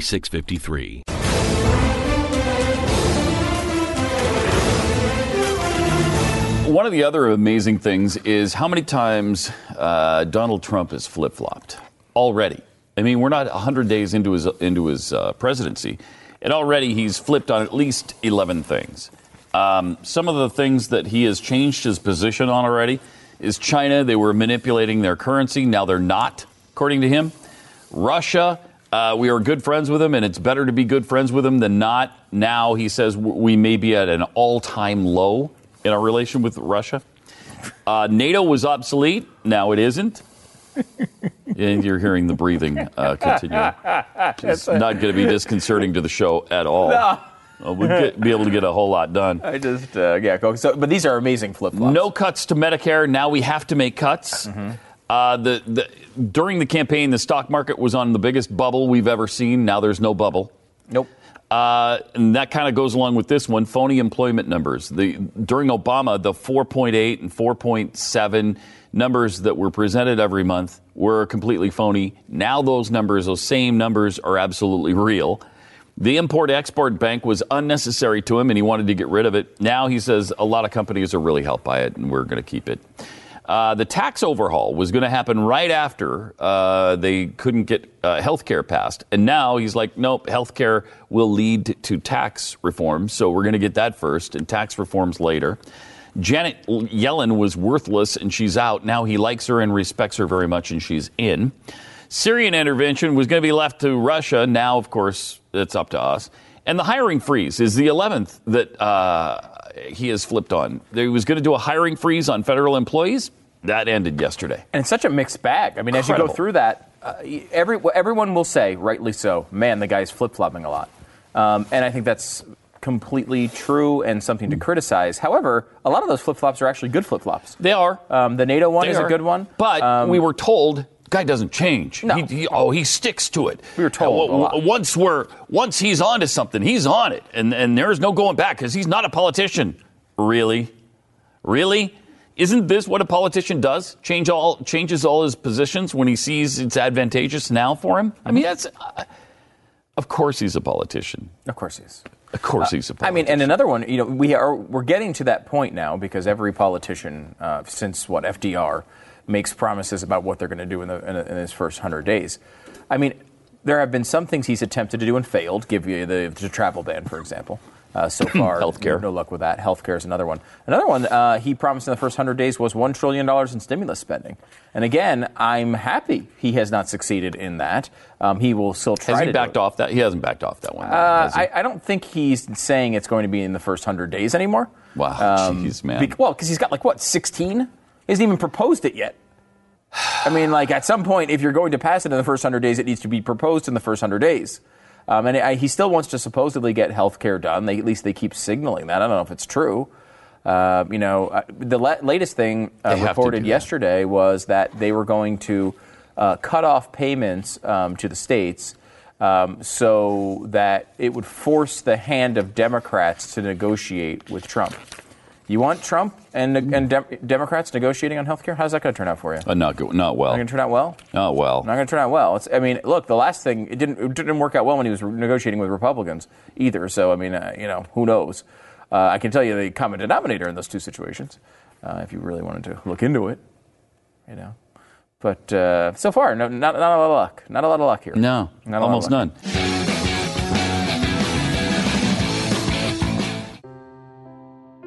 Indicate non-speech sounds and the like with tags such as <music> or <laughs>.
4653. One of the other amazing things is how many times uh, Donald Trump has flip flopped already. I mean, we're not 100 days into his, into his uh, presidency, and already he's flipped on at least 11 things. Um, some of the things that he has changed his position on already is China. They were manipulating their currency. Now they're not, according to him. Russia, uh, we are good friends with him, and it's better to be good friends with him than not. Now he says we may be at an all time low in our relation with Russia. Uh, NATO was obsolete. Now it isn't. <laughs> and you're hearing the breathing uh, continue. <laughs> It's not going to be disconcerting to the show at all. No. Uh, we'll get, be able to get a whole lot done. I just, uh, yeah, go. So, but these are amazing flip flops. No cuts to Medicare. Now we have to make cuts. Mm-hmm. Uh, the, the, during the campaign, the stock market was on the biggest bubble we've ever seen. Now there's no bubble. Nope. Uh, and that kind of goes along with this one phony employment numbers. The, during Obama, the 4.8 and 4.7 numbers that were presented every month were completely phony. Now, those numbers, those same numbers, are absolutely real. The Import Export Bank was unnecessary to him and he wanted to get rid of it. Now he says a lot of companies are really helped by it and we're going to keep it. Uh, the tax overhaul was going to happen right after uh, they couldn't get uh, health care passed. And now he's like, nope, health care will lead to tax reform. So we're going to get that first and tax reforms later. Janet Yellen was worthless and she's out. Now he likes her and respects her very much and she's in. Syrian intervention was going to be left to Russia. Now, of course, it's up to us. And the hiring freeze is the 11th that uh, he has flipped on. He was going to do a hiring freeze on federal employees. That ended yesterday. And it's such a mixed bag. I mean, Incredible. as you go through that, uh, every, everyone will say, rightly so, man, the guy's flip flopping a lot. Um, and I think that's completely true and something to criticize. However, a lot of those flip flops are actually good flip flops. They are. Um, the NATO one they is are. a good one. But um, we were told guy doesn't change. No. He, he, oh, he sticks to it. We were told uh, once we're once he's onto something, he's on it, and and there's no going back because he's not a politician. Really, really. Isn't this what a politician does? Change all changes all his positions when he sees it's advantageous now for him. I mean, that's. Uh, of course, he's a politician. Of course, he is. Of course, he's a politician. I mean, and another one. You know, we are we're getting to that point now because every politician uh, since what FDR makes promises about what they're going to do in, the, in, in his first hundred days. I mean, there have been some things he's attempted to do and failed. Give you the, the travel ban, for example. Uh, so <clears throat> far, healthcare. No luck with that. Healthcare is another one. Another one uh, he promised in the first hundred days was one trillion dollars in stimulus spending. And again, I'm happy he has not succeeded in that. Um, he will still try. Has he to backed off that? He hasn't backed off that one. Uh, I, I, don't think he's saying it's going to be in the first hundred days anymore. Wow, um, jeez, man. Be, well, because he's got like what 16. He hasn't even proposed it yet. <sighs> I mean, like at some point, if you're going to pass it in the first hundred days, it needs to be proposed in the first hundred days. Um, and I, he still wants to supposedly get health care done. They, at least they keep signaling that. I don't know if it's true. Uh, you know, uh, the la- latest thing uh, reported yesterday was that they were going to uh, cut off payments um, to the states um, so that it would force the hand of Democrats to negotiate with Trump. You want Trump and, and de- Democrats negotiating on health care? How's that going to turn out for you? Uh, not good, not well. Not going to turn out well. Not well. Not going to turn out well. It's, I mean, look, the last thing it didn't it didn't work out well when he was negotiating with Republicans either. So I mean, uh, you know, who knows? Uh, I can tell you the common denominator in those two situations. uh, if you really wanted to look into it, you know. But uh, so far, no, not, not a lot of luck. Not a lot of luck here. No, Not a lot of almost none.